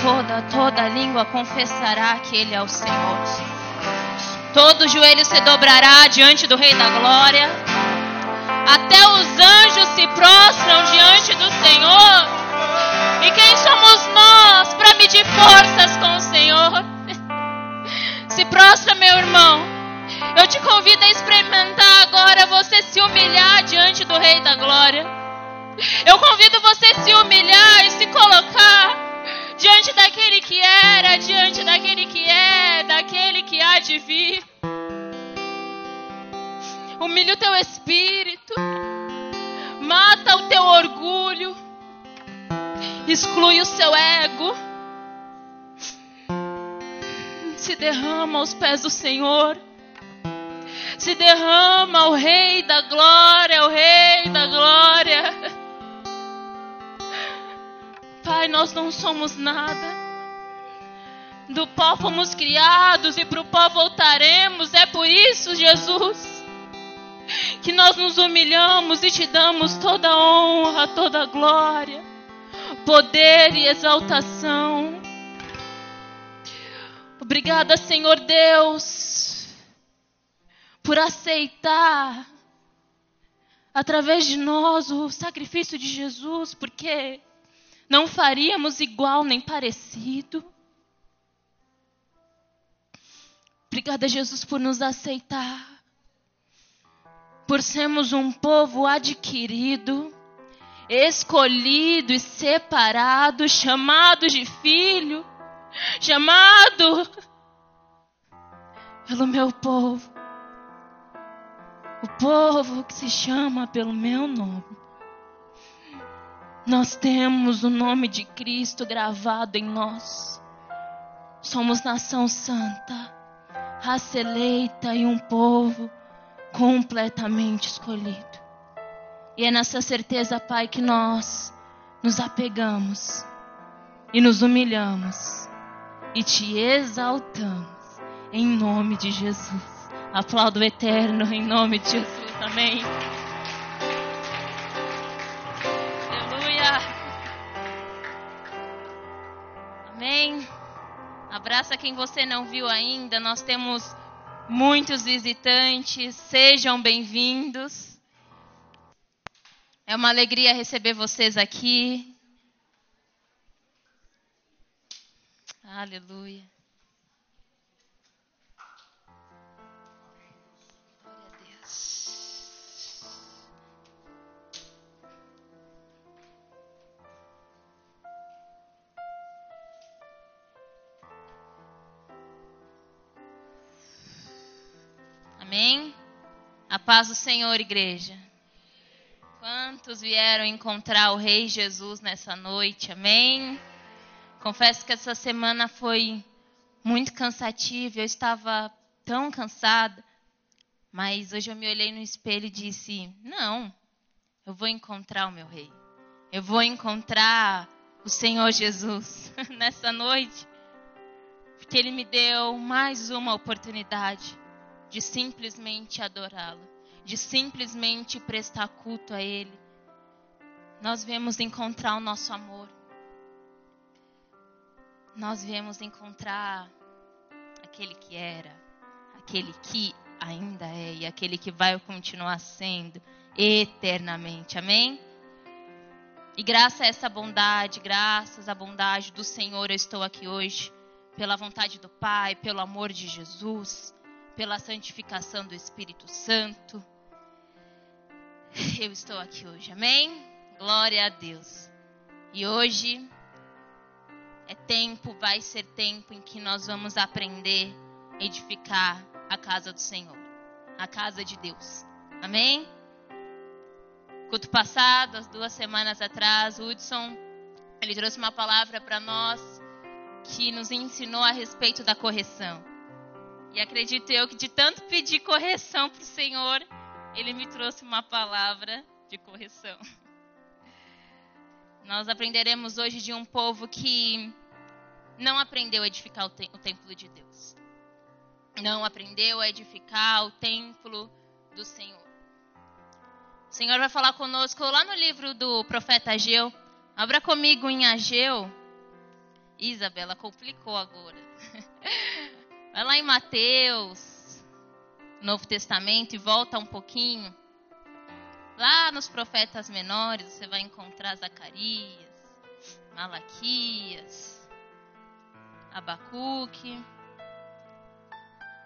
toda, toda língua confessará que Ele é o Senhor. Todo joelho se dobrará diante do Rei da Glória. Até os anjos se prostram diante do Senhor. E quem somos nós para medir forças com o Senhor? Se prostra, meu irmão. Eu te convido a experimentar agora você se humilhar diante do Rei da Glória. Eu convido você se humilhar e se colocar diante daquele que era, diante daquele que é, daquele que há de vir. Humilha o teu espírito, mata o teu orgulho, exclui o seu ego se derrama aos pés do Senhor. Se derrama o Rei da Glória, o Rei da Glória. Pai, nós não somos nada. Do pó fomos criados e para o pó voltaremos. É por isso, Jesus, que nós nos humilhamos e te damos toda a honra, toda a glória, poder e exaltação. Obrigada, Senhor Deus, por aceitar através de nós o sacrifício de Jesus, porque não faríamos igual nem parecido. Obrigada, Jesus, por nos aceitar, por sermos um povo adquirido, escolhido e separado, chamado de filho chamado pelo meu povo. O povo que se chama pelo meu nome. Nós temos o nome de Cristo gravado em nós. Somos nação santa, raça eleita e um povo completamente escolhido. E é nessa certeza, Pai, que nós nos apegamos e nos humilhamos e te exaltamos em nome de Jesus. Aplaudo eterno em nome de Jesus. Amém. Amém. Abraça quem você não viu ainda. Nós temos muitos visitantes. Sejam bem-vindos. É uma alegria receber vocês aqui. Aleluia. Amém? A paz do Senhor, igreja. Quantos vieram encontrar o Rei Jesus nessa noite? Amém? Confesso que essa semana foi muito cansativa, eu estava tão cansada, mas hoje eu me olhei no espelho e disse: Não, eu vou encontrar o meu rei, eu vou encontrar o Senhor Jesus nessa noite, porque Ele me deu mais uma oportunidade de simplesmente adorá-lo, de simplesmente prestar culto a Ele. Nós viemos encontrar o nosso amor nós viemos encontrar aquele que era, aquele que ainda é e aquele que vai continuar sendo eternamente. Amém? E graças a essa bondade, graças à bondade do Senhor, eu estou aqui hoje, pela vontade do Pai, pelo amor de Jesus, pela santificação do Espírito Santo. Eu estou aqui hoje, amém? Glória a Deus. E hoje é tempo, vai ser tempo em que nós vamos aprender a edificar a casa do Senhor, a casa de Deus. Amém? Culto passado, as duas semanas atrás, o Hudson, ele trouxe uma palavra para nós que nos ensinou a respeito da correção. E acredito eu que de tanto pedir correção para o Senhor, ele me trouxe uma palavra de correção. Nós aprenderemos hoje de um povo que não aprendeu a edificar o, te o templo de Deus. Não aprendeu a edificar o templo do Senhor. O Senhor vai falar conosco lá no livro do profeta Ageu. Abra comigo em Ageu, Isabela, complicou agora. Vai lá em Mateus, Novo Testamento, e volta um pouquinho. Lá nos profetas menores, você vai encontrar Zacarias, Malaquias, Abacuque.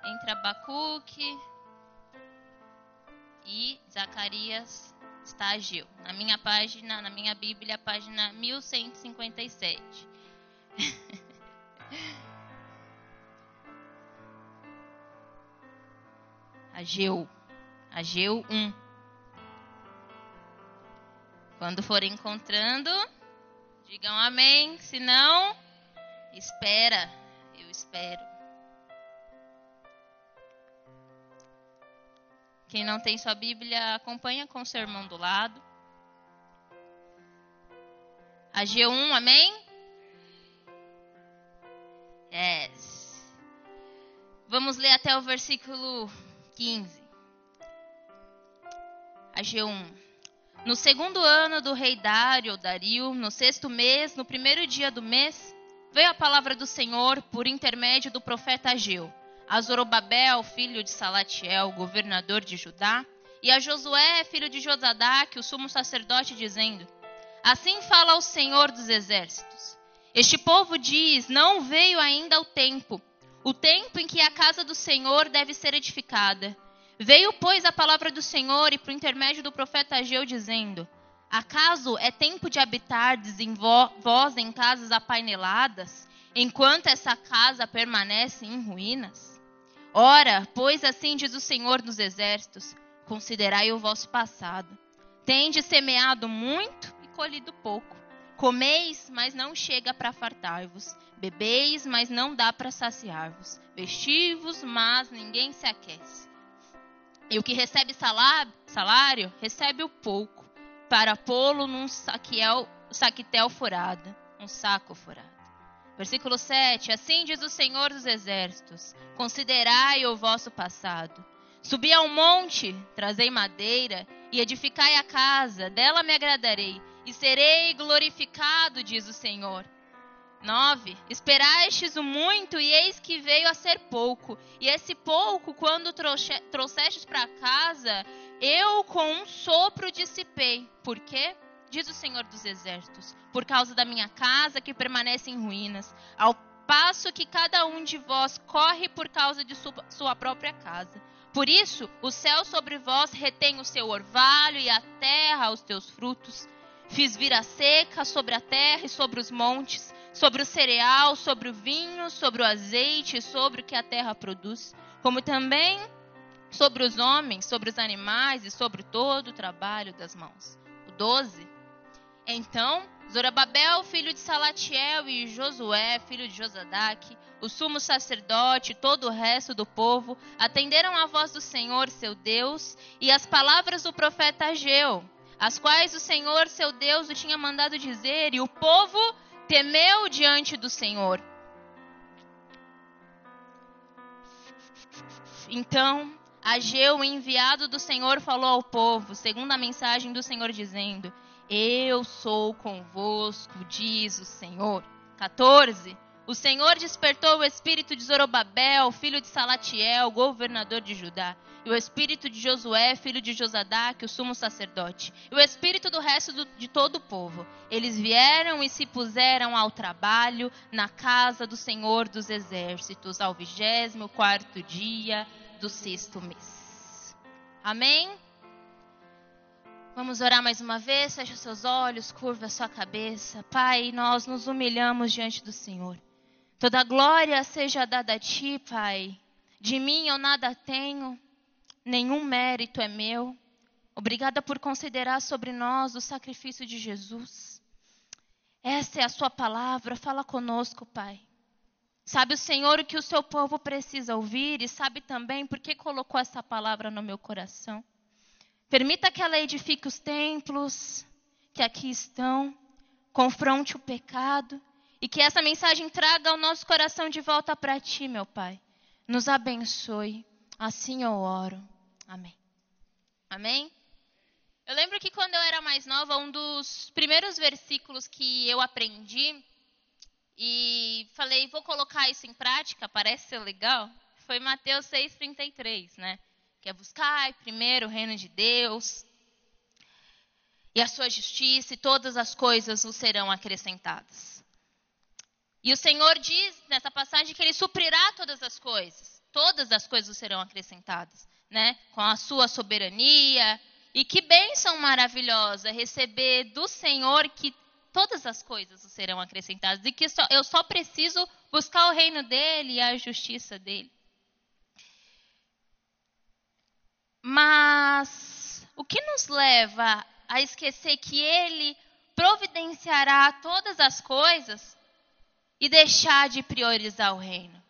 Entre Abacuque e Zacarias está Ageu. Na minha página, na minha Bíblia, página 1157. Ageu. Ageu 1. Quando for encontrando, digam amém. Se não, espera. Eu espero. Quem não tem sua Bíblia, acompanha com o seu irmão do lado. A G1, amém? Yes. Vamos ler até o versículo 15. A G1. No segundo ano do rei Dário, Dario, no sexto mês, no primeiro dia do mês, veio a palavra do Senhor por intermédio do profeta Ageu a Zorobabel, filho de Salatiel, governador de Judá, e a Josué, filho de Josadaque, o sumo sacerdote, dizendo: Assim fala o Senhor dos exércitos. Este povo diz: Não veio ainda o tempo, o tempo em que a casa do Senhor deve ser edificada. Veio, pois, a palavra do Senhor e por intermédio do profeta Ageu, dizendo: Acaso é tempo de habitar em vós em casas apaineladas, enquanto essa casa permanece em ruínas? Ora, pois assim diz o Senhor dos Exércitos: considerai o vosso passado. Tende semeado muito e colhido pouco. Comeis, mas não chega para fartar-vos. Bebeis, mas não dá para saciar-vos. Vestivos, mas ninguém se aquece. E o que recebe salário, recebe o pouco, para pô-lo num saquiel, saquitel furado, um saco furado. Versículo 7: Assim diz o Senhor dos Exércitos: Considerai o vosso passado. Subi ao monte, trazei madeira e edificai a casa, dela me agradarei e serei glorificado, diz o Senhor. 9. Esperastes o muito e eis que veio a ser pouco. E esse pouco, quando trouxestes para casa, eu com um sopro dissipei. Por quê? diz o Senhor dos Exércitos, por causa da minha casa que permanece em ruínas, ao passo que cada um de vós corre por causa de sua própria casa. Por isso, o céu sobre vós retém o seu orvalho e a terra os teus frutos. Fiz vir a seca sobre a terra e sobre os montes, sobre o cereal, sobre o vinho, sobre o azeite, sobre o que a terra produz, como também sobre os homens, sobre os animais e sobre todo o trabalho das mãos. O 12. Então, Zorababel, filho de Salatiel, e Josué, filho de Josadaque, o sumo sacerdote e todo o resto do povo atenderam à voz do Senhor, seu Deus, e às palavras do profeta Ageu, as quais o Senhor, seu Deus, o tinha mandado dizer, e o povo temeu diante do Senhor. Então, Ageu, enviado do Senhor, falou ao povo, segundo a mensagem do Senhor, dizendo: eu sou convosco, diz o Senhor. 14. O Senhor despertou o espírito de Zorobabel, filho de Salatiel, governador de Judá, e o espírito de Josué, filho de Josadaque, o sumo sacerdote, e o espírito do resto do, de todo o povo. Eles vieram e se puseram ao trabalho na casa do Senhor dos exércitos, ao vigésimo quarto dia do sexto mês. Amém? Vamos orar mais uma vez, feche os seus olhos, curva a sua cabeça. Pai, nós nos humilhamos diante do Senhor. Toda glória seja dada a Ti, Pai. De mim eu nada tenho, nenhum mérito é meu. Obrigada por considerar sobre nós o sacrifício de Jesus. Essa é a Sua palavra, fala conosco, Pai. Sabe o Senhor o que o seu povo precisa ouvir e sabe também por que colocou essa palavra no meu coração. Permita que ela edifique os templos que aqui estão, confronte o pecado e que essa mensagem traga o nosso coração de volta para ti, meu Pai. Nos abençoe. Assim eu oro. Amém. Amém? Eu lembro que quando eu era mais nova, um dos primeiros versículos que eu aprendi e falei, vou colocar isso em prática, parece ser legal. Foi Mateus 6,33, né? Que é buscar primeiro o reino de Deus e a sua justiça, e todas as coisas vos serão acrescentadas. E o Senhor diz nessa passagem que Ele suprirá todas as coisas. Todas as coisas serão acrescentadas, né? Com a sua soberania. E que bênção maravilhosa receber do Senhor que todas as coisas serão acrescentadas. E que só, eu só preciso buscar o reino dele e a justiça dele. Mas o que nos leva a esquecer que ele providenciará todas as coisas e deixar de priorizar o reino?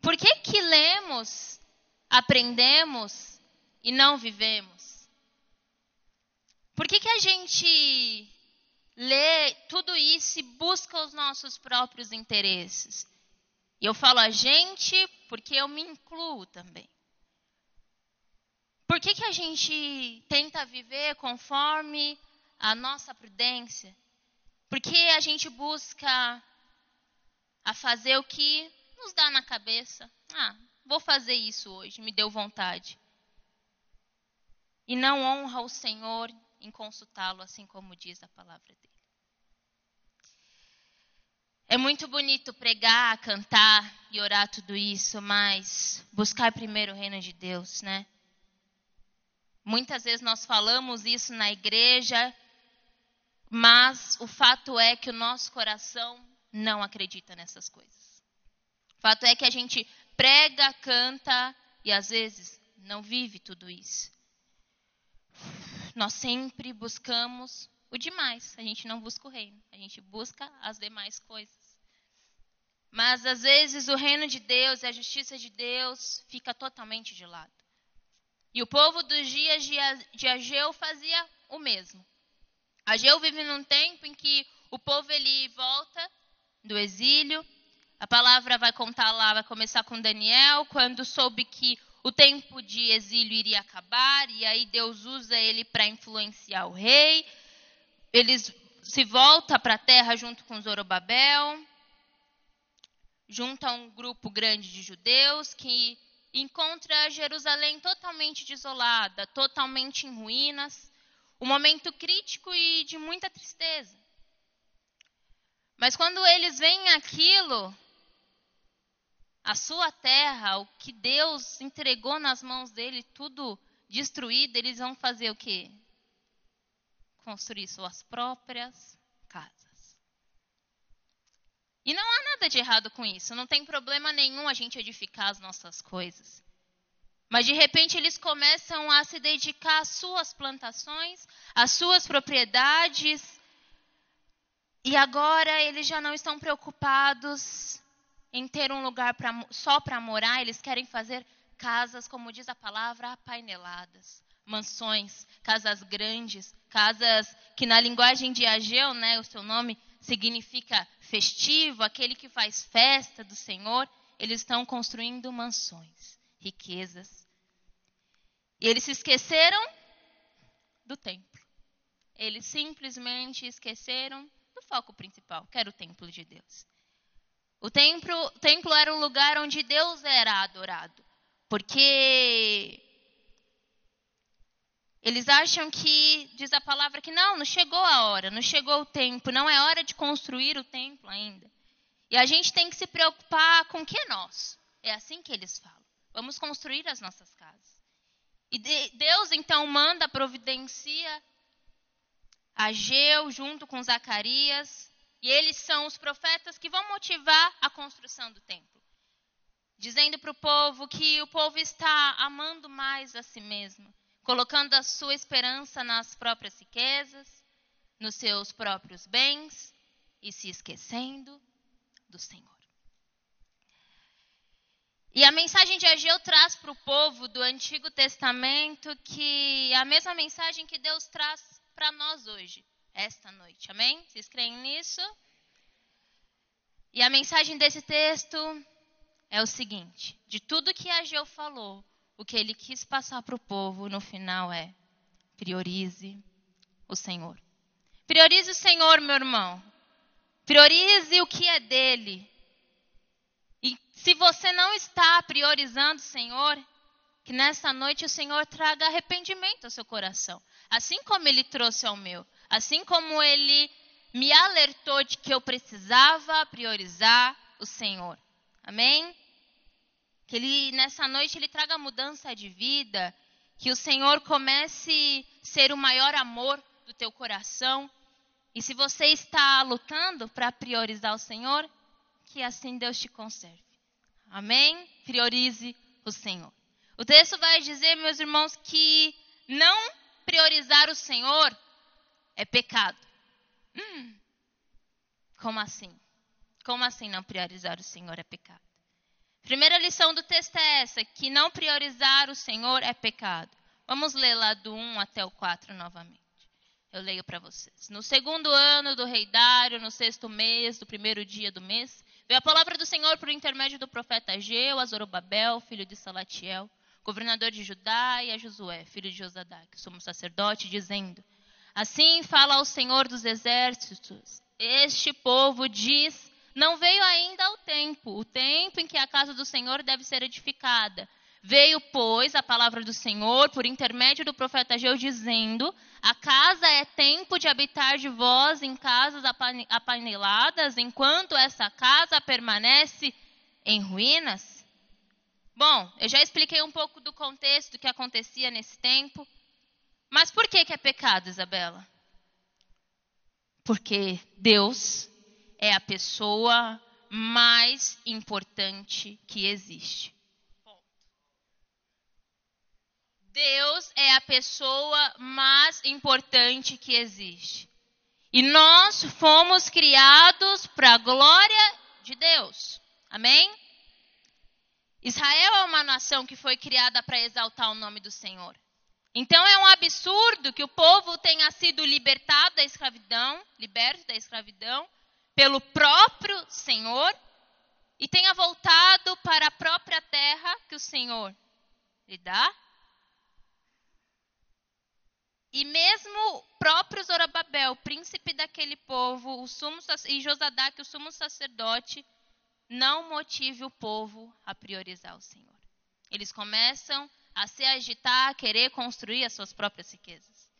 Por que, que lemos, aprendemos e não vivemos? Por que, que a gente lê tudo isso e busca os nossos próprios interesses. E eu falo a gente porque eu me incluo também. Por que, que a gente tenta viver conforme a nossa prudência? Porque a gente busca a fazer o que nos dá na cabeça. Ah, vou fazer isso hoje, me deu vontade. E não honra o Senhor em consultá-lo, assim como diz a palavra dele. É muito bonito pregar, cantar e orar tudo isso, mas buscar primeiro o reino de Deus, né? Muitas vezes nós falamos isso na igreja, mas o fato é que o nosso coração não acredita nessas coisas. O fato é que a gente prega, canta e às vezes não vive tudo isso. Nós sempre buscamos o demais, a gente não busca o reino, a gente busca as demais coisas. Mas às vezes o reino de Deus e a justiça de Deus fica totalmente de lado. E o povo dos dias de Ageu fazia o mesmo. Ageu vive num tempo em que o povo ele volta do exílio. A palavra vai contar lá, vai começar com Daniel, quando soube que o tempo de exílio iria acabar, e aí Deus usa ele para influenciar o rei. Eles se volta para a terra junto com Zorobabel junta um grupo grande de judeus que encontra Jerusalém totalmente desolada, totalmente em ruínas, um momento crítico e de muita tristeza. Mas quando eles veem aquilo, a sua terra, o que Deus entregou nas mãos dele, tudo destruído, eles vão fazer o quê? Construir suas próprias casas. E não há nada de errado com isso. Não tem problema nenhum a gente edificar as nossas coisas. Mas de repente eles começam a se dedicar às suas plantações, às suas propriedades. E agora eles já não estão preocupados em ter um lugar pra, só para morar, eles querem fazer casas, como diz a palavra, apaineladas, mansões, casas grandes, casas que na linguagem de Ageu, né, o seu nome significa festivo, aquele que faz festa do Senhor, eles estão construindo mansões, riquezas. E eles se esqueceram do templo. Eles simplesmente esqueceram do foco principal, que era o templo de Deus. O templo, o templo era o lugar onde Deus era adorado. Porque eles acham que, diz a palavra, que não, não chegou a hora, não chegou o tempo, não é hora de construir o templo ainda. E a gente tem que se preocupar com o que é nosso. É assim que eles falam. Vamos construir as nossas casas. E Deus então manda, providencia Ageu junto com Zacarias. E eles são os profetas que vão motivar a construção do templo. Dizendo para o povo que o povo está amando mais a si mesmo colocando a sua esperança nas próprias riquezas, nos seus próprios bens e se esquecendo do Senhor. E a mensagem de Ageu traz para o povo do Antigo Testamento que é a mesma mensagem que Deus traz para nós hoje, esta noite. Amém? Vocês creem nisso? E a mensagem desse texto é o seguinte: de tudo que Ageu falou, o que ele quis passar para o povo no final é: priorize o Senhor. Priorize o Senhor, meu irmão. Priorize o que é dele. E se você não está priorizando o Senhor, que nessa noite o Senhor traga arrependimento ao seu coração. Assim como ele trouxe ao meu. Assim como ele me alertou de que eu precisava priorizar o Senhor. Amém? Que ele nessa noite ele traga mudança de vida, que o Senhor comece a ser o maior amor do teu coração. E se você está lutando para priorizar o Senhor, que assim Deus te conserve. Amém? Priorize o Senhor. O texto vai dizer, meus irmãos, que não priorizar o Senhor é pecado. Hum, como assim? Como assim não priorizar o Senhor é pecado? Primeira lição do texto é essa, que não priorizar o Senhor é pecado. Vamos ler lá do 1 até o 4 novamente. Eu leio para vocês. No segundo ano do rei Dário, no sexto mês, do primeiro dia do mês, veio a palavra do Senhor por intermédio do profeta Ageu a Zorobabel, filho de Salatiel, governador de Judá, e a Josué, filho de Josadac, sumo sacerdote, dizendo: Assim fala o Senhor dos exércitos: Este povo diz: Não veio ainda o tempo, o tempo em que a casa do Senhor deve ser edificada. Veio, pois, a palavra do Senhor por intermédio do profeta Ageu, dizendo: A casa é tempo de habitar de vós em casas apaneladas, enquanto essa casa permanece em ruínas. Bom, eu já expliquei um pouco do contexto que acontecia nesse tempo. Mas por que, que é pecado, Isabela? Porque Deus é a pessoa mais importante que existe. Deus é a pessoa mais importante que existe. E nós fomos criados para a glória de Deus. Amém? Israel é uma nação que foi criada para exaltar o nome do Senhor. Então é um absurdo que o povo tenha sido libertado da escravidão, liberto da escravidão, pelo próprio Senhor e tenha voltado para a própria terra que o Senhor lhe dá. E mesmo o próprio Zorobabel, príncipe daquele povo, o sumo, e Josadac, o sumo sacerdote, não motive o povo a priorizar o Senhor. Eles começam a se agitar, a querer construir as suas próprias riquezas.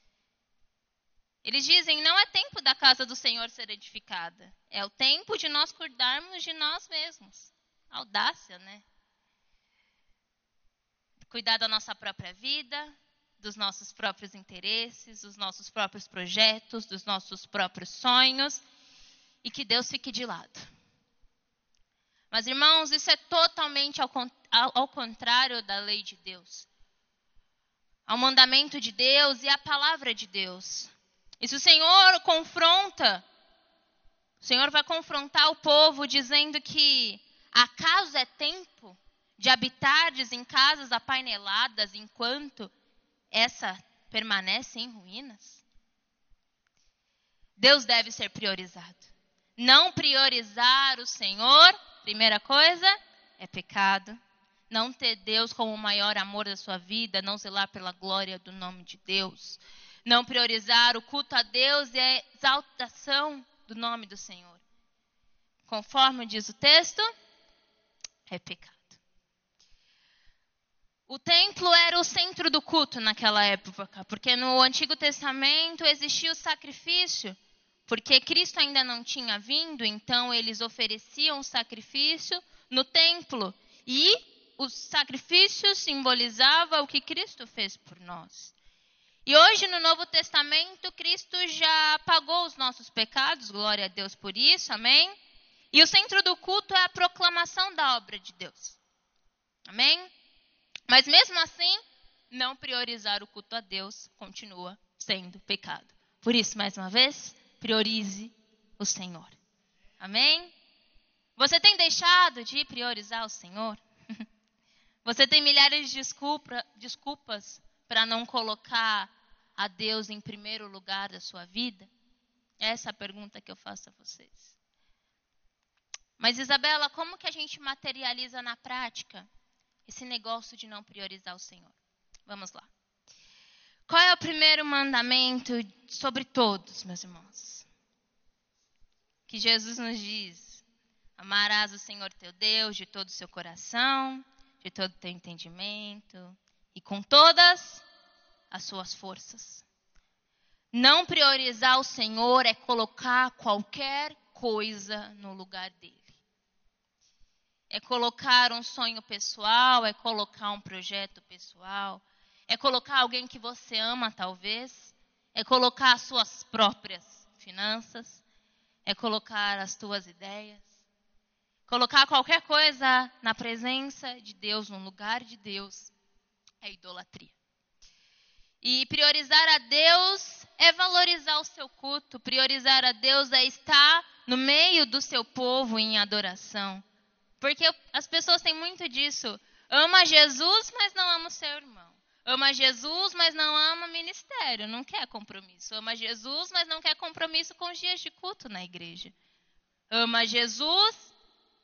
Eles dizem: não é tempo da casa do Senhor ser edificada, é o tempo de nós cuidarmos de nós mesmos. Audácia, né? Cuidar da nossa própria vida, dos nossos próprios interesses, dos nossos próprios projetos, dos nossos próprios sonhos, e que Deus fique de lado. Mas, irmãos, isso é totalmente ao, ao, contrário da lei de Deus. Ao mandamento de Deus e à palavra de Deus. E se o Senhor confronta, o Senhor vai confrontar o povo dizendo que acaso é tempo de habitardes em casas apaineladas enquanto essa permanece em ruínas? Deus deve ser priorizado. Não priorizar o Senhor Primeira coisa é pecado. Não ter Deus como o maior amor da sua vida, não zelar pela glória do nome de Deus. Não priorizar o culto a Deus e a exaltação do nome do Senhor. Conforme diz o texto, é pecado. O templo era o centro do culto naquela época, porque no Antigo Testamento existia o sacrifício porque Cristo ainda não tinha vindo, então eles ofereciam sacrifício no templo. E o sacrifício simbolizava o que Cristo fez por nós. E hoje no Novo Testamento, Cristo já pagou os nossos pecados, glória a Deus por isso, amém? E o centro do culto é a proclamação da obra de Deus. Amém? Mas mesmo assim, não priorizar o culto a Deus continua sendo pecado. Por isso, mais uma vez, priorize o Senhor. Amém? Você tem deixado de priorizar o Senhor? Você tem milhares de desculpa, desculpas para não colocar a Deus em primeiro lugar da sua vida? Essa é a pergunta que eu faço a vocês. Mas, Isabela, como que a gente materializa na prática esse negócio de não priorizar o Senhor? Vamos lá. Qual é o primeiro mandamento sobre todos, meus irmãos? que Jesus nos diz: Amarás o Senhor teu Deus de todo o seu coração, de todo o teu entendimento e com todas as suas forças. Não priorizar o Senhor é colocar qualquer coisa no lugar dele. É colocar um sonho pessoal, é colocar um projeto pessoal, é colocar alguém que você ama, talvez, é colocar as suas próprias finanças, é colocar as tuas ideias, colocar qualquer coisa na presença de Deus, no lugar de Deus, é idolatria. E priorizar a Deus é valorizar o seu culto, priorizar a Deus é estar no meio do seu povo em adoração. Porque as pessoas têm muito disso. Ama Jesus, mas não ama o seu irmão. Ama Jesus, mas não ama ministério, não quer compromisso. Ama Jesus, mas não quer compromisso com os dias de culto na igreja. Ama Jesus,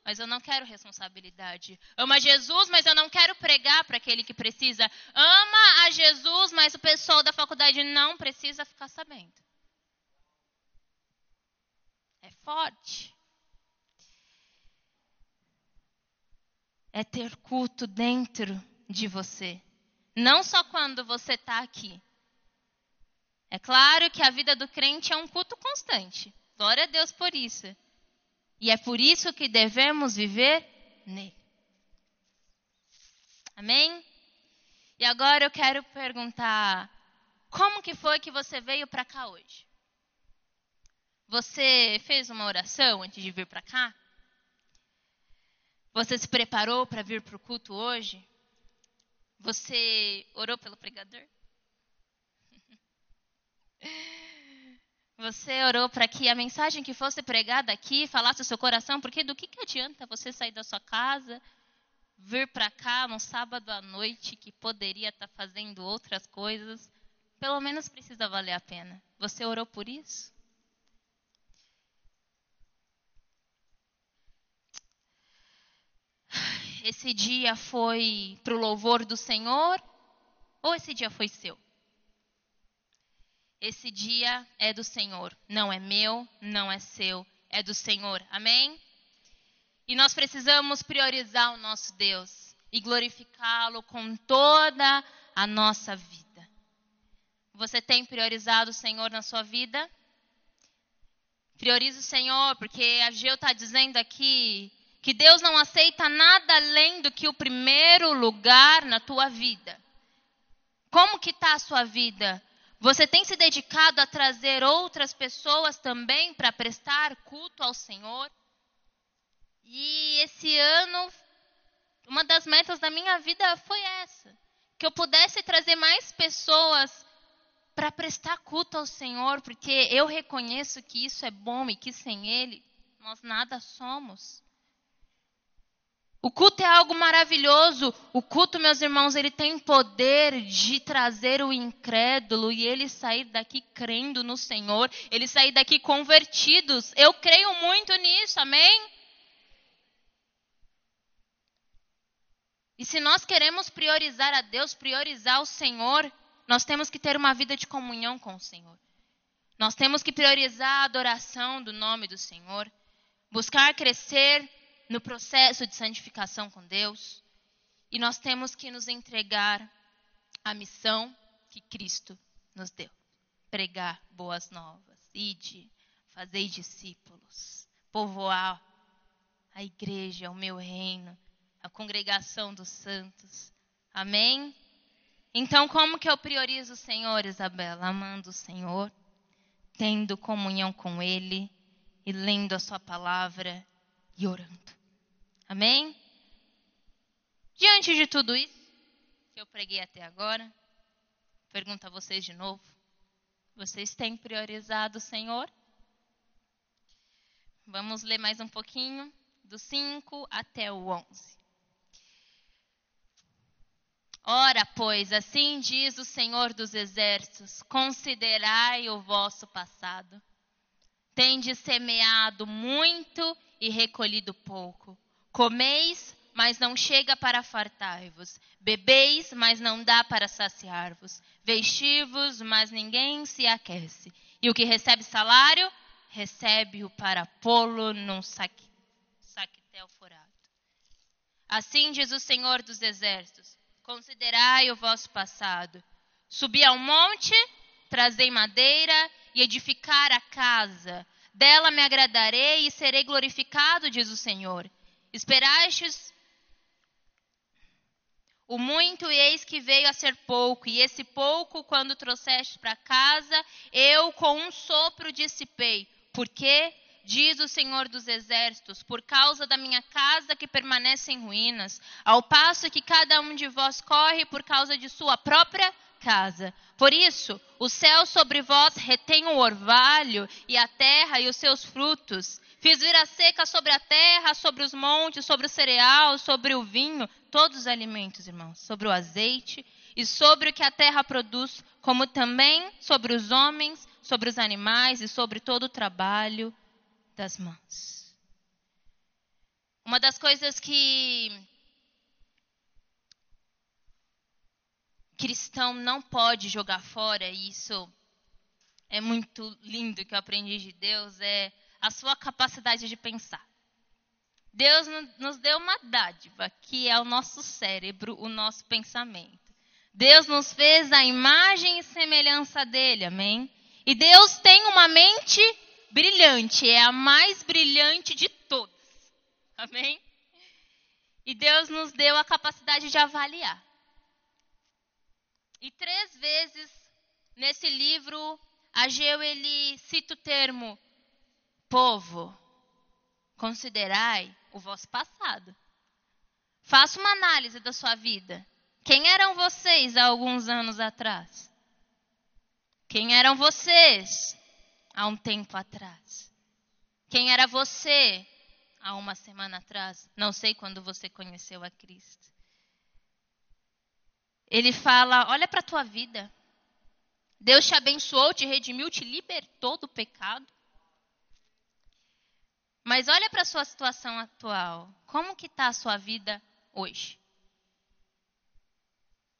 mas eu não quero responsabilidade. Ama Jesus, mas eu não quero pregar para aquele que precisa. Ama a Jesus, mas o pessoal da faculdade não precisa ficar sabendo. É forte. É ter culto dentro de você. Não só quando você está aqui. É claro que a vida do crente é um culto constante. Glória a Deus por isso. E é por isso que devemos viver nele. Amém? E agora eu quero perguntar: como que foi que você veio para cá hoje? Você fez uma oração antes de vir para cá? Você se preparou para vir para o culto hoje? Você orou pelo pregador? Você orou para que a mensagem que fosse pregada aqui falasse o seu coração, porque do que, que adianta você sair da sua casa, vir para cá num sábado à noite que poderia estar tá fazendo outras coisas? Pelo menos precisa valer a pena. Você orou por isso? Esse dia foi para o louvor do Senhor ou esse dia foi seu? Esse dia é do Senhor, não é meu, não é seu, é do Senhor. Amém? E nós precisamos priorizar o nosso Deus e glorificá-lo com toda a nossa vida. Você tem priorizado o Senhor na sua vida? Priorize o Senhor, porque a Geu está dizendo aqui que Deus não aceita nada além do que o primeiro lugar na tua vida. Como que está a sua vida? Você tem se dedicado a trazer outras pessoas também para prestar culto ao Senhor? E esse ano, uma das metas da minha vida foi essa: que eu pudesse trazer mais pessoas para prestar culto ao Senhor, porque eu reconheço que isso é bom e que sem Ele nós nada somos. O culto é algo maravilhoso. O culto, meus irmãos, ele tem poder de trazer o incrédulo e ele sair daqui crendo no Senhor, ele sair daqui convertidos. Eu creio muito nisso, amém? E se nós queremos priorizar a Deus, priorizar o Senhor, nós temos que ter uma vida de comunhão com o Senhor. Nós temos que priorizar a adoração do nome do Senhor, buscar crescer no processo de santificação com Deus. E nós temos que nos entregar à missão que Cristo nos deu: pregar boas novas, ide, fazer discípulos, povoar a igreja, o meu reino, a congregação dos santos. Amém? Então, como que eu priorizo o Senhor, Isabela? Amando o Senhor, tendo comunhão com Ele e lendo a Sua palavra e orando. Amém? Diante de tudo isso que eu preguei até agora, pergunto a vocês de novo: vocês têm priorizado o Senhor? Vamos ler mais um pouquinho, do 5 até o 11. Ora, pois, assim diz o Senhor dos Exércitos: considerai o vosso passado. Tendes semeado muito e recolhido pouco. Comeis, mas não chega para fartar-vos. Bebeis, mas não dá para saciar-vos. Vestivos, mas ninguém se aquece. E o que recebe salário, recebe-o para pô-lo num saque, saquetel forado. Assim diz o Senhor dos Exércitos: Considerai o vosso passado. Subi ao monte, trazei madeira e edificar a casa. Dela me agradarei e serei glorificado, diz o Senhor. Esperastes o muito, e eis que veio a ser pouco, e esse pouco, quando trouxeste para casa, eu com um sopro dissipei. Por quê? Diz o Senhor dos Exércitos, por causa da minha casa que permanece em ruínas, ao passo que cada um de vós corre por causa de sua própria casa. Por isso, o céu sobre vós retém o orvalho, e a terra e os seus frutos. Fiz vir a seca sobre a terra, sobre os montes, sobre o cereal, sobre o vinho, todos os alimentos, irmãos, sobre o azeite e sobre o que a terra produz, como também sobre os homens, sobre os animais e sobre todo o trabalho das mãos. Uma das coisas que cristão não pode jogar fora, e isso é muito lindo que eu aprendi de Deus, é a sua capacidade de pensar. Deus nos deu uma dádiva, que é o nosso cérebro, o nosso pensamento. Deus nos fez a imagem e semelhança dele, amém? E Deus tem uma mente brilhante, é a mais brilhante de todas, amém? E Deus nos deu a capacidade de avaliar. E três vezes nesse livro, Ageu ele cita o termo Povo, considerai o vosso passado. Faça uma análise da sua vida. Quem eram vocês há alguns anos atrás? Quem eram vocês há um tempo atrás? Quem era você há uma semana atrás? Não sei quando você conheceu a Cristo. Ele fala: olha para a tua vida. Deus te abençoou, te redimiu, te libertou do pecado. Mas olha para a sua situação atual. Como que está a sua vida hoje?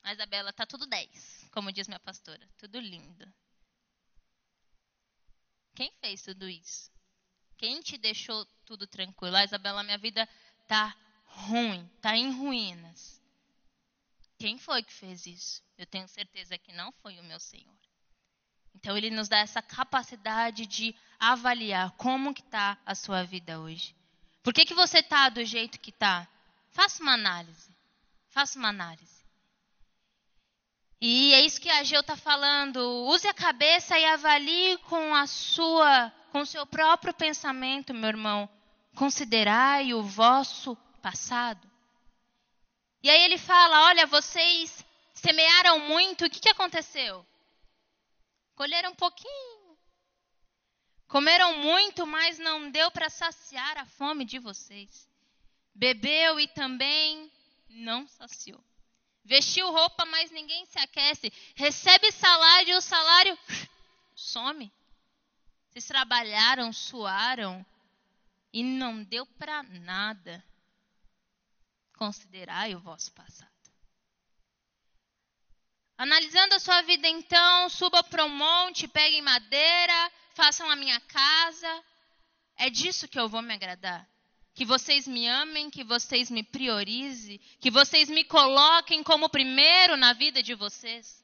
A Isabela, está tudo 10, como diz minha pastora. Tudo lindo. Quem fez tudo isso? Quem te deixou tudo tranquilo? A Isabela, minha vida está ruim, está em ruínas. Quem foi que fez isso? Eu tenho certeza que não foi o meu Senhor. Então ele nos dá essa capacidade de avaliar como que está a sua vida hoje. Por que, que você está do jeito que está? Faça uma análise. Faça uma análise. E é isso que a Geu está falando. Use a cabeça e avalie com a sua, com o seu próprio pensamento, meu irmão. Considerai o vosso passado. E aí ele fala: olha, vocês semearam muito, o que, que aconteceu? Colheram um pouquinho. Comeram muito, mas não deu para saciar a fome de vocês. Bebeu e também não saciou. Vestiu roupa, mas ninguém se aquece. Recebe salário e o salário some. Vocês trabalharam, suaram e não deu para nada. Considerai o vosso passado. Analisando a sua vida, então, suba para um monte, peguem madeira, façam a minha casa. É disso que eu vou me agradar. Que vocês me amem, que vocês me priorizem, que vocês me coloquem como primeiro na vida de vocês.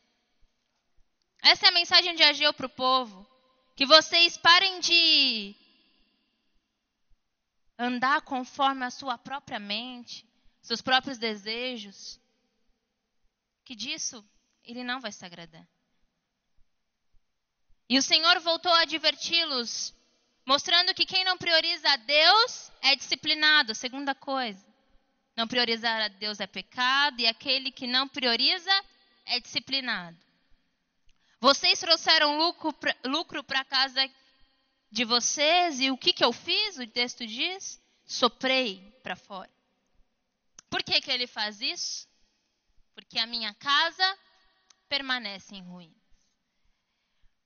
Essa é a mensagem de Ageu para o povo. Que vocês parem de andar conforme a sua própria mente, seus próprios desejos. Que disso ele não vai se agradar. E o Senhor voltou a adverti-los, mostrando que quem não prioriza a Deus é disciplinado. Segunda coisa, não priorizar a Deus é pecado, e aquele que não prioriza é disciplinado. Vocês trouxeram lucro para casa de vocês, e o que, que eu fiz? O texto diz: soprei para fora. Por que, que ele faz isso? Porque a minha casa permanecem ruins.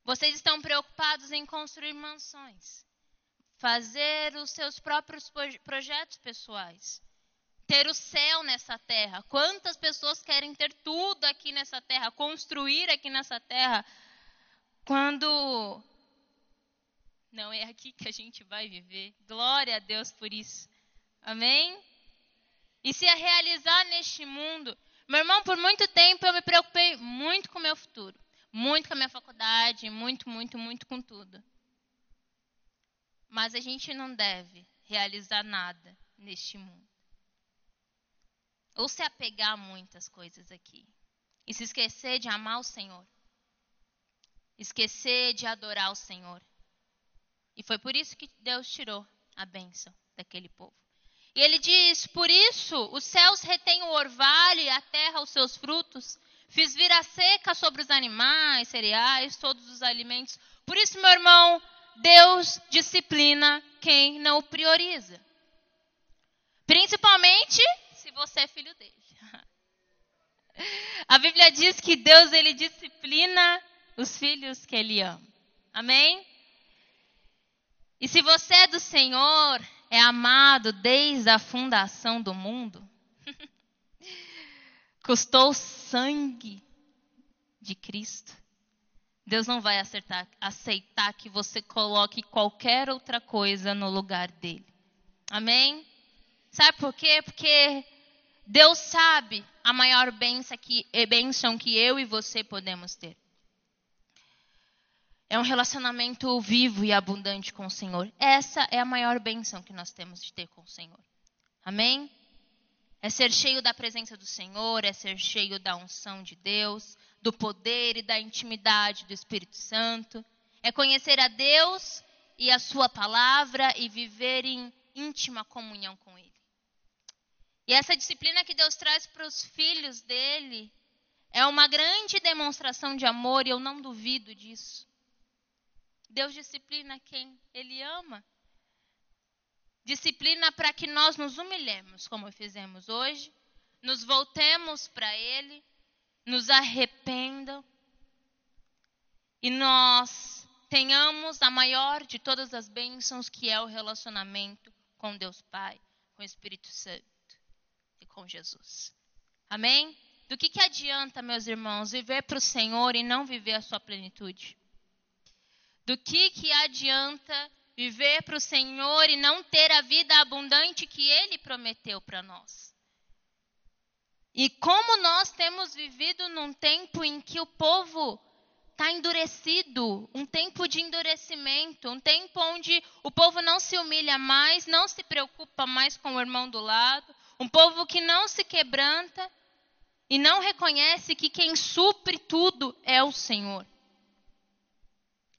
Vocês estão preocupados em construir mansões, fazer os seus próprios projetos pessoais, ter o céu nessa terra. Quantas pessoas querem ter tudo aqui nessa terra, construir aqui nessa terra, quando Não é aqui que a gente vai viver. Glória a Deus por isso. Amém? E se a realizar neste mundo. Meu irmão, por muito tempo eu me preocupei muito com o meu futuro. Muito com a minha faculdade, muito, muito, muito com tudo. Mas a gente não deve realizar nada neste mundo. Ou se apegar a muitas coisas aqui. E se esquecer de amar o Senhor. Esquecer de adorar o Senhor. E foi por isso que Deus tirou a bênção daquele povo. E ele diz: Por isso os céus retêm o orvalho e a terra os seus frutos. Fiz vir a seca sobre os animais, cereais, todos os alimentos. Por isso, meu irmão, Deus disciplina quem não o prioriza. Principalmente se você é filho dele. A Bíblia diz que Deus ele disciplina os filhos que ele ama. Amém? E se você é do Senhor, é amado desde a fundação do mundo, custou sangue de Cristo. Deus não vai acertar, aceitar que você coloque qualquer outra coisa no lugar dele. Amém? Sabe por quê? Porque Deus sabe a maior bênção que, bênção que eu e você podemos ter. É um relacionamento vivo e abundante com o Senhor. Essa é a maior bênção que nós temos de ter com o Senhor. Amém? É ser cheio da presença do Senhor, é ser cheio da unção de Deus, do poder e da intimidade do Espírito Santo. É conhecer a Deus e a Sua palavra e viver em íntima comunhão com Ele. E essa disciplina que Deus traz para os filhos dele é uma grande demonstração de amor e eu não duvido disso. Deus disciplina quem Ele ama. Disciplina para que nós nos humilhemos, como fizemos hoje, nos voltemos para Ele, nos arrependam e nós tenhamos a maior de todas as bênçãos, que é o relacionamento com Deus Pai, com o Espírito Santo e com Jesus. Amém? Do que, que adianta, meus irmãos, viver para o Senhor e não viver a sua plenitude? Do que, que adianta viver para o Senhor e não ter a vida abundante que Ele prometeu para nós? E como nós temos vivido num tempo em que o povo está endurecido, um tempo de endurecimento, um tempo onde o povo não se humilha mais, não se preocupa mais com o irmão do lado, um povo que não se quebranta e não reconhece que quem supre tudo é o Senhor.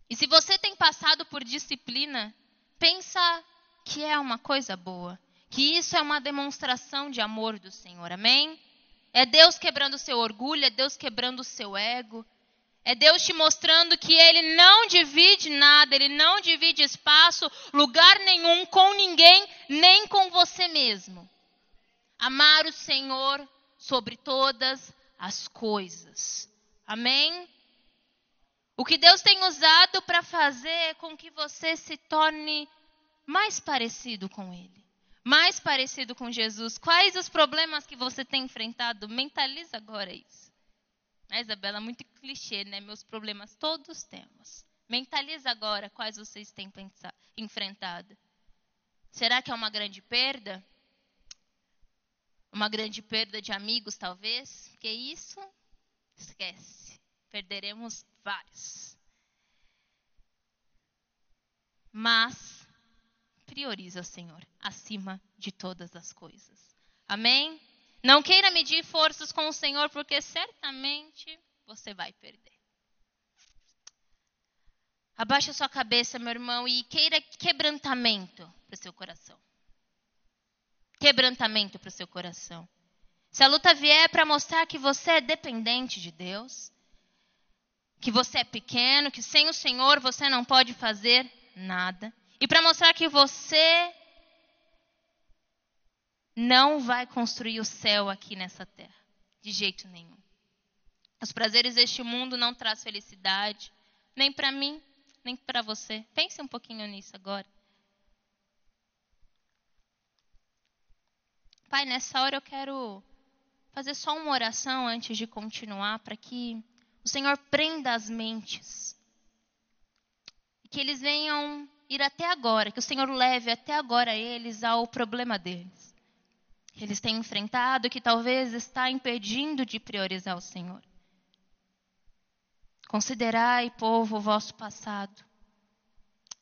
E se você tem passado por disciplina, pensa que é uma coisa boa, que isso é uma demonstração de amor do Senhor. Amém? É Deus quebrando o seu orgulho, é Deus quebrando o seu ego. É Deus te mostrando que Ele não divide nada, Ele não divide espaço, lugar nenhum com ninguém, nem com você mesmo. Amar o Senhor sobre todas as coisas. Amém? O que Deus tem usado para fazer com que você se torne mais parecido com Ele, mais parecido com Jesus. Quais os problemas que você tem enfrentado? Mentaliza agora isso. A Isabela, muito clichê, né? Meus problemas todos temos. Mentaliza agora quais vocês têm enfrentado. Será que é uma grande perda? Uma grande perda de amigos, talvez? Porque isso, esquece. Perderemos vários. Mas prioriza o Senhor acima de todas as coisas. Amém? Não queira medir forças com o Senhor, porque certamente você vai perder. Abaixe a sua cabeça, meu irmão, e queira quebrantamento para o seu coração. Quebrantamento para o seu coração. Se a luta vier para mostrar que você é dependente de Deus, que você é pequeno, que sem o Senhor você não pode fazer nada. E para mostrar que você não vai construir o céu aqui nessa terra, de jeito nenhum. Os prazeres deste mundo não traz felicidade, nem para mim, nem para você. Pense um pouquinho nisso agora. Pai, nessa hora eu quero fazer só uma oração antes de continuar, para que o Senhor prenda as mentes. Que eles venham ir até agora, que o Senhor leve até agora eles ao problema deles. Que eles têm enfrentado, que talvez está impedindo de priorizar o Senhor. Considerai, povo, o vosso passado.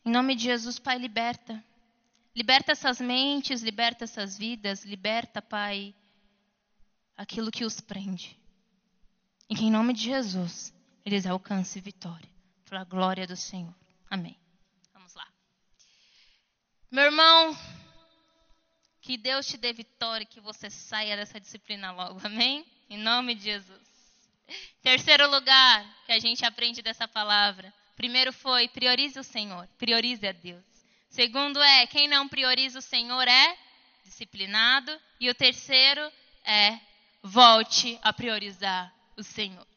Em nome de Jesus, Pai, liberta. Liberta essas mentes, liberta essas vidas, liberta, Pai, aquilo que os prende. E que em nome de Jesus, eles alcancem vitória. Para a glória do Senhor. Amém. Vamos lá. Meu irmão, que Deus te dê vitória, que você saia dessa disciplina logo. Amém? Em nome de Jesus. Terceiro lugar que a gente aprende dessa palavra. Primeiro foi priorize o Senhor, priorize a Deus. Segundo é, quem não prioriza o Senhor é disciplinado. E o terceiro é, volte a priorizar o Senhor.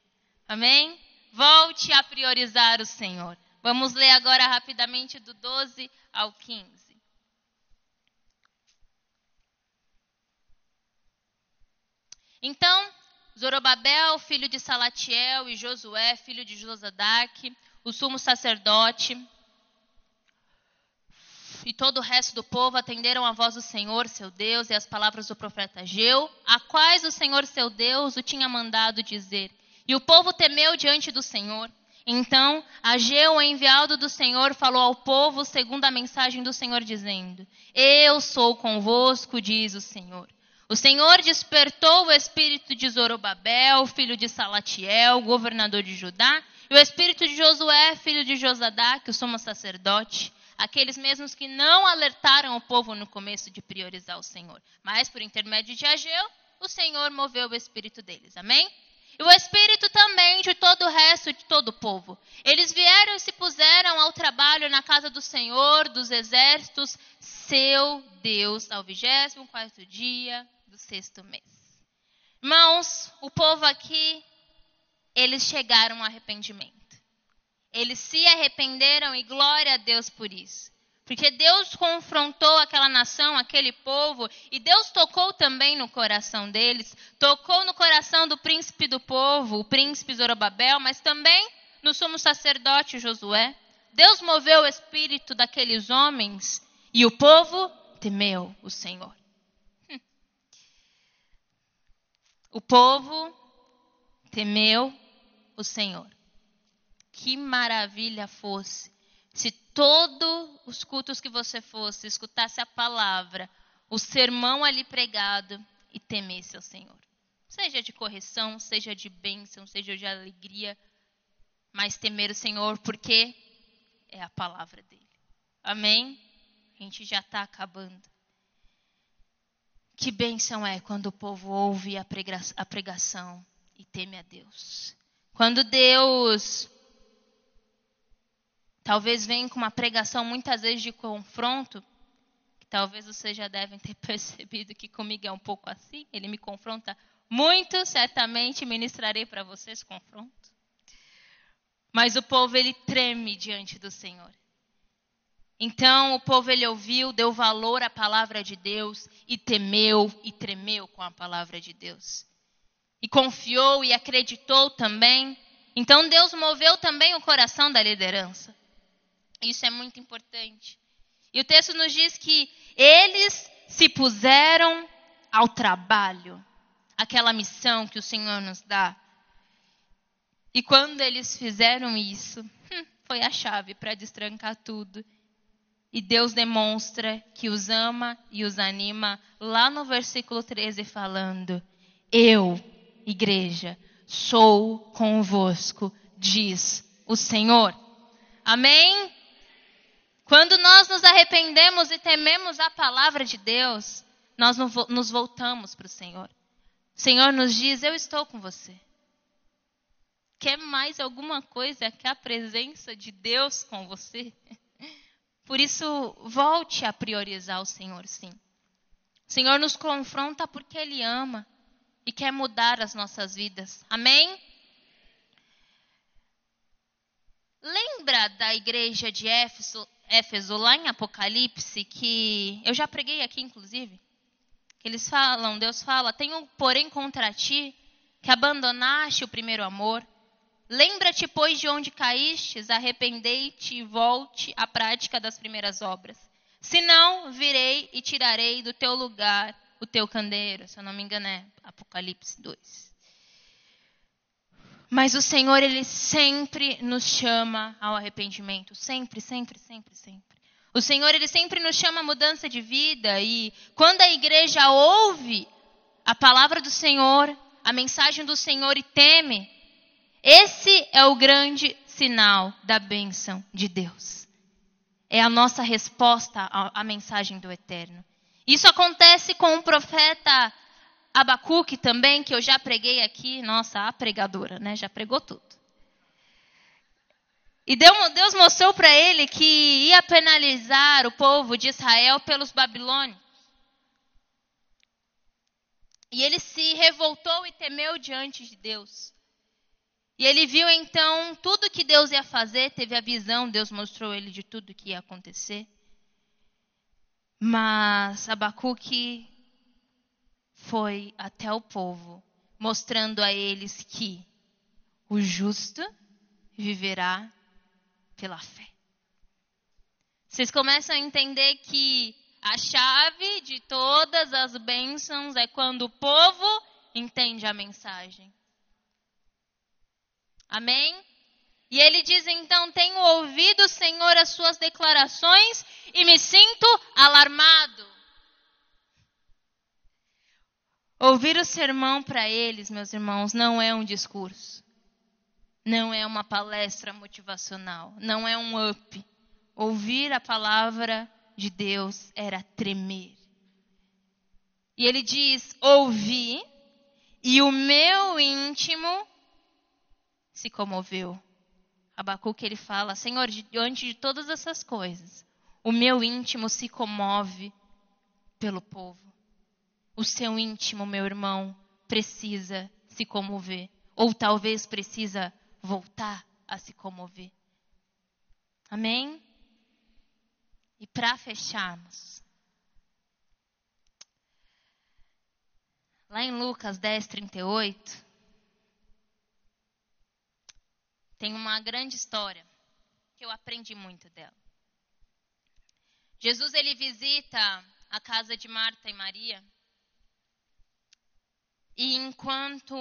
Amém? Volte a priorizar o Senhor. Vamos ler agora rapidamente do 12 ao 15. Então, Zorobabel, filho de Salatiel, e Josué, filho de Josadaque, o sumo sacerdote, e todo o resto do povo atenderam a voz do Senhor, seu Deus, e as palavras do profeta Geu, a quais o Senhor, seu Deus, o tinha mandado dizer. E o povo temeu diante do Senhor. Então, Ageu, o enviado do Senhor, falou ao povo segundo a mensagem do Senhor, dizendo: Eu sou convosco, diz o Senhor. O Senhor despertou o espírito de Zorobabel, filho de Salatiel, governador de Judá, e o espírito de Josué, filho de Josadá, que o sumo sacerdote, aqueles mesmos que não alertaram o povo no começo de priorizar o Senhor. Mas, por intermédio de Ageu, o Senhor moveu o espírito deles. Amém? E o espírito também de todo o resto de todo o povo. Eles vieram e se puseram ao trabalho na casa do Senhor, dos exércitos, seu Deus, ao vigésimo quarto dia do sexto mês. Irmãos, o povo aqui, eles chegaram ao arrependimento. Eles se arrependeram e glória a Deus por isso. Porque Deus confrontou aquela nação, aquele povo, e Deus tocou também no coração deles, tocou no coração do príncipe do povo, o príncipe Zorobabel, mas também no sumo sacerdote Josué. Deus moveu o espírito daqueles homens e o povo temeu o Senhor. O povo temeu o Senhor que maravilha fosse se todos os cultos que você fosse escutasse a palavra, o sermão ali pregado e temesse ao Senhor. Seja de correção, seja de bênção, seja de alegria, mas temer o Senhor porque é a palavra dele. Amém? A gente já está acabando. Que bênção é quando o povo ouve a pregação e teme a Deus. Quando Deus Talvez venha com uma pregação muitas vezes de confronto, que talvez vocês já devem ter percebido que comigo é um pouco assim. Ele me confronta muito, certamente ministrarei para vocês confronto. Mas o povo ele treme diante do Senhor. Então o povo ele ouviu, deu valor à palavra de Deus e temeu e tremeu com a palavra de Deus. E confiou e acreditou também. Então Deus moveu também o coração da liderança. Isso é muito importante. E o texto nos diz que eles se puseram ao trabalho, aquela missão que o Senhor nos dá. E quando eles fizeram isso, hum, foi a chave para destrancar tudo. E Deus demonstra que os ama e os anima lá no versículo 13, falando: Eu, igreja, sou convosco, diz o Senhor. Amém? Quando nós nos arrependemos e tememos a palavra de Deus, nós nos voltamos para o Senhor. O Senhor nos diz: Eu estou com você. Quer mais alguma coisa que a presença de Deus com você? Por isso, volte a priorizar o Senhor, sim. O Senhor nos confronta porque Ele ama e quer mudar as nossas vidas. Amém? Lembra da igreja de Éfeso, Éfeso, lá em Apocalipse, que eu já preguei aqui, inclusive, que eles falam, Deus fala, tenho porém contra ti que abandonaste o primeiro amor. Lembra-te, pois, de onde caístes, arrependei-te e volte à prática das primeiras obras. Senão, virei e tirarei do teu lugar o teu candeeiro. Se eu não me engano, é Apocalipse 2. Mas o Senhor, Ele sempre nos chama ao arrependimento. Sempre, sempre, sempre, sempre. O Senhor, Ele sempre nos chama a mudança de vida. E quando a igreja ouve a palavra do Senhor, a mensagem do Senhor e teme, esse é o grande sinal da bênção de Deus. É a nossa resposta à, à mensagem do Eterno. Isso acontece com o profeta Abacuque também, que eu já preguei aqui. Nossa, a pregadora, né? Já pregou tudo. E Deus mostrou para ele que ia penalizar o povo de Israel pelos babilônios. E ele se revoltou e temeu diante de Deus. E ele viu então tudo que Deus ia fazer, teve a visão, Deus mostrou ele de tudo que ia acontecer. Mas Abacuque foi até o povo, mostrando a eles que o justo viverá pela fé. Vocês começam a entender que a chave de todas as bênçãos é quando o povo entende a mensagem. Amém? E ele diz então: Tenho ouvido, Senhor, as suas declarações e me sinto alarmado. Ouvir o sermão para eles, meus irmãos, não é um discurso, não é uma palestra motivacional, não é um up. Ouvir a palavra de Deus era tremer. E ele diz: Ouvi, e o meu íntimo se comoveu. Abacuque ele fala: Senhor, diante de todas essas coisas, o meu íntimo se comove pelo povo. O seu íntimo, meu irmão, precisa se comover. Ou talvez precisa voltar a se comover. Amém? E para fecharmos, lá em Lucas 10, 38, tem uma grande história que eu aprendi muito dela. Jesus ele visita a casa de Marta e Maria. E enquanto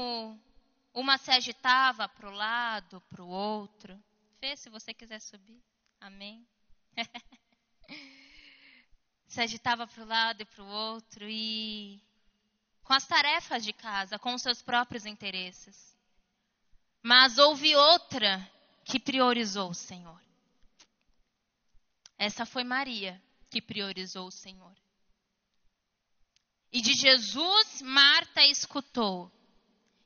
uma se agitava para o lado, para o outro, Fê, se você quiser subir, amém. se agitava para o lado e para o outro e com as tarefas de casa, com os seus próprios interesses. Mas houve outra que priorizou o Senhor. Essa foi Maria que priorizou o Senhor. E de Jesus, Marta escutou.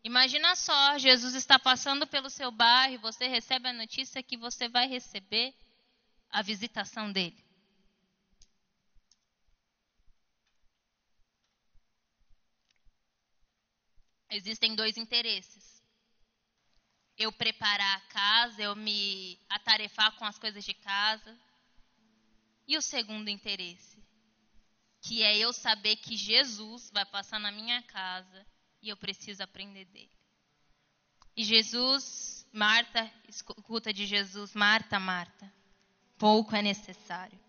Imagina só, Jesus está passando pelo seu bairro e você recebe a notícia que você vai receber a visitação dele. Existem dois interesses eu preparar a casa, eu me atarefar com as coisas de casa. E o segundo interesse, que é eu saber que Jesus vai passar na minha casa e eu preciso aprender dele. E Jesus, Marta, escuta de Jesus, Marta, Marta, pouco é necessário.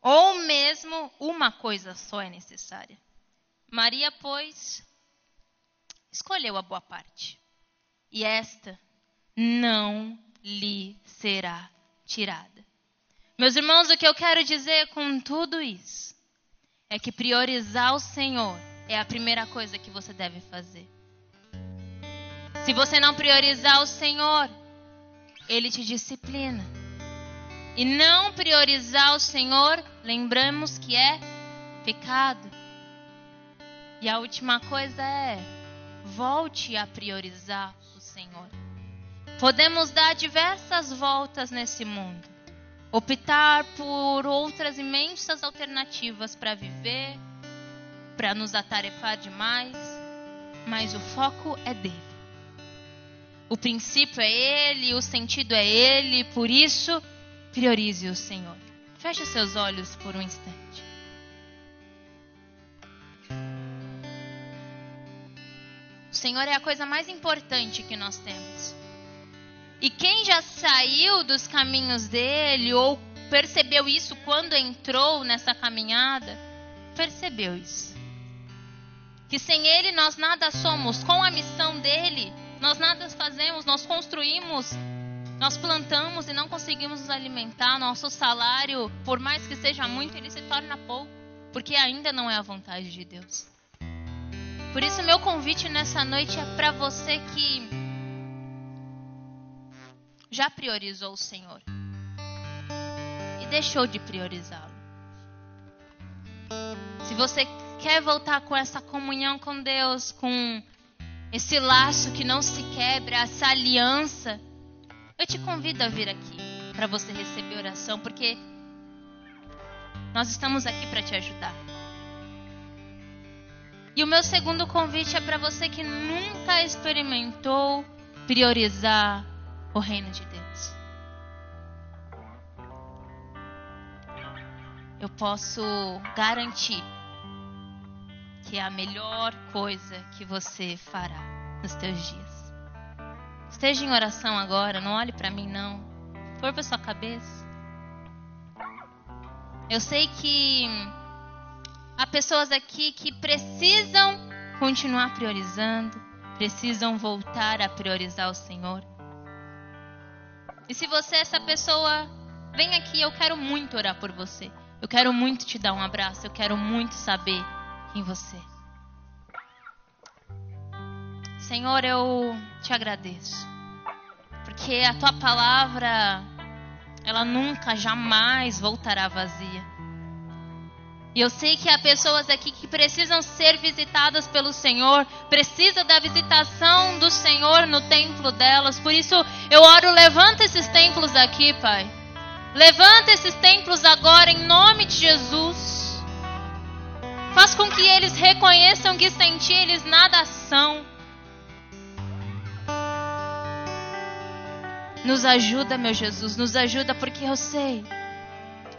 Ou mesmo uma coisa só é necessária. Maria, pois, escolheu a boa parte. E esta não lhe será tirada. Meus irmãos, o que eu quero dizer com tudo isso é que priorizar o Senhor é a primeira coisa que você deve fazer. Se você não priorizar o Senhor, ele te disciplina. E não priorizar o Senhor, lembramos que é pecado. E a última coisa é: volte a priorizar o Senhor. Podemos dar diversas voltas nesse mundo, optar por outras imensas alternativas para viver, para nos atarefar demais, mas o foco é dele. O princípio é ele, o sentido é ele, por isso, priorize o Senhor. Feche seus olhos por um instante. O Senhor é a coisa mais importante que nós temos. E quem já saiu dos caminhos dele ou percebeu isso quando entrou nessa caminhada, percebeu isso. Que sem ele nós nada somos, com a missão dele, nós nada fazemos, nós construímos, nós plantamos e não conseguimos nos alimentar. Nosso salário, por mais que seja muito, ele se torna pouco, porque ainda não é a vontade de Deus. Por isso, meu convite nessa noite é para você que já priorizou o Senhor e deixou de priorizá-lo. Se você quer voltar com essa comunhão com Deus, com esse laço que não se quebra, essa aliança, eu te convido a vir aqui para você receber oração, porque nós estamos aqui para te ajudar. E o meu segundo convite é para você que nunca experimentou priorizar o reino de Deus. Eu posso garantir que é a melhor coisa que você fará nos teus dias. Esteja em oração agora, não olhe para mim não. Por para sua cabeça. Eu sei que há pessoas aqui que precisam continuar priorizando, precisam voltar a priorizar o Senhor. E se você é essa pessoa, vem aqui, eu quero muito orar por você. Eu quero muito te dar um abraço, eu quero muito saber quem você é. Senhor, eu te agradeço. Porque a tua palavra, ela nunca, jamais voltará vazia. E eu sei que há pessoas aqui que precisam ser visitadas pelo Senhor, precisa da visitação Senhor no templo delas. Por isso eu oro, levanta esses templos aqui, Pai. Levanta esses templos agora em nome de Jesus. Faz com que eles reconheçam que sem ti eles nada são. Nos ajuda, meu Jesus, nos ajuda porque eu sei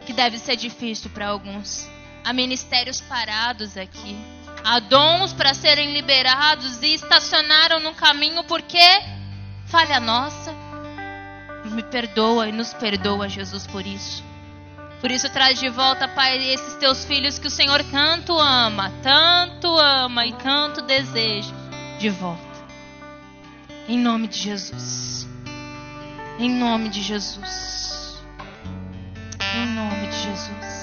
que deve ser difícil para alguns. Há ministérios parados aqui. Há dons para serem liberados e estacionaram no caminho porque falha nossa. Me perdoa e nos perdoa, Jesus, por isso. Por isso traz de volta, Pai, esses teus filhos que o Senhor tanto ama, tanto ama e tanto deseja, de volta. Em nome de Jesus. Em nome de Jesus. Em nome de Jesus.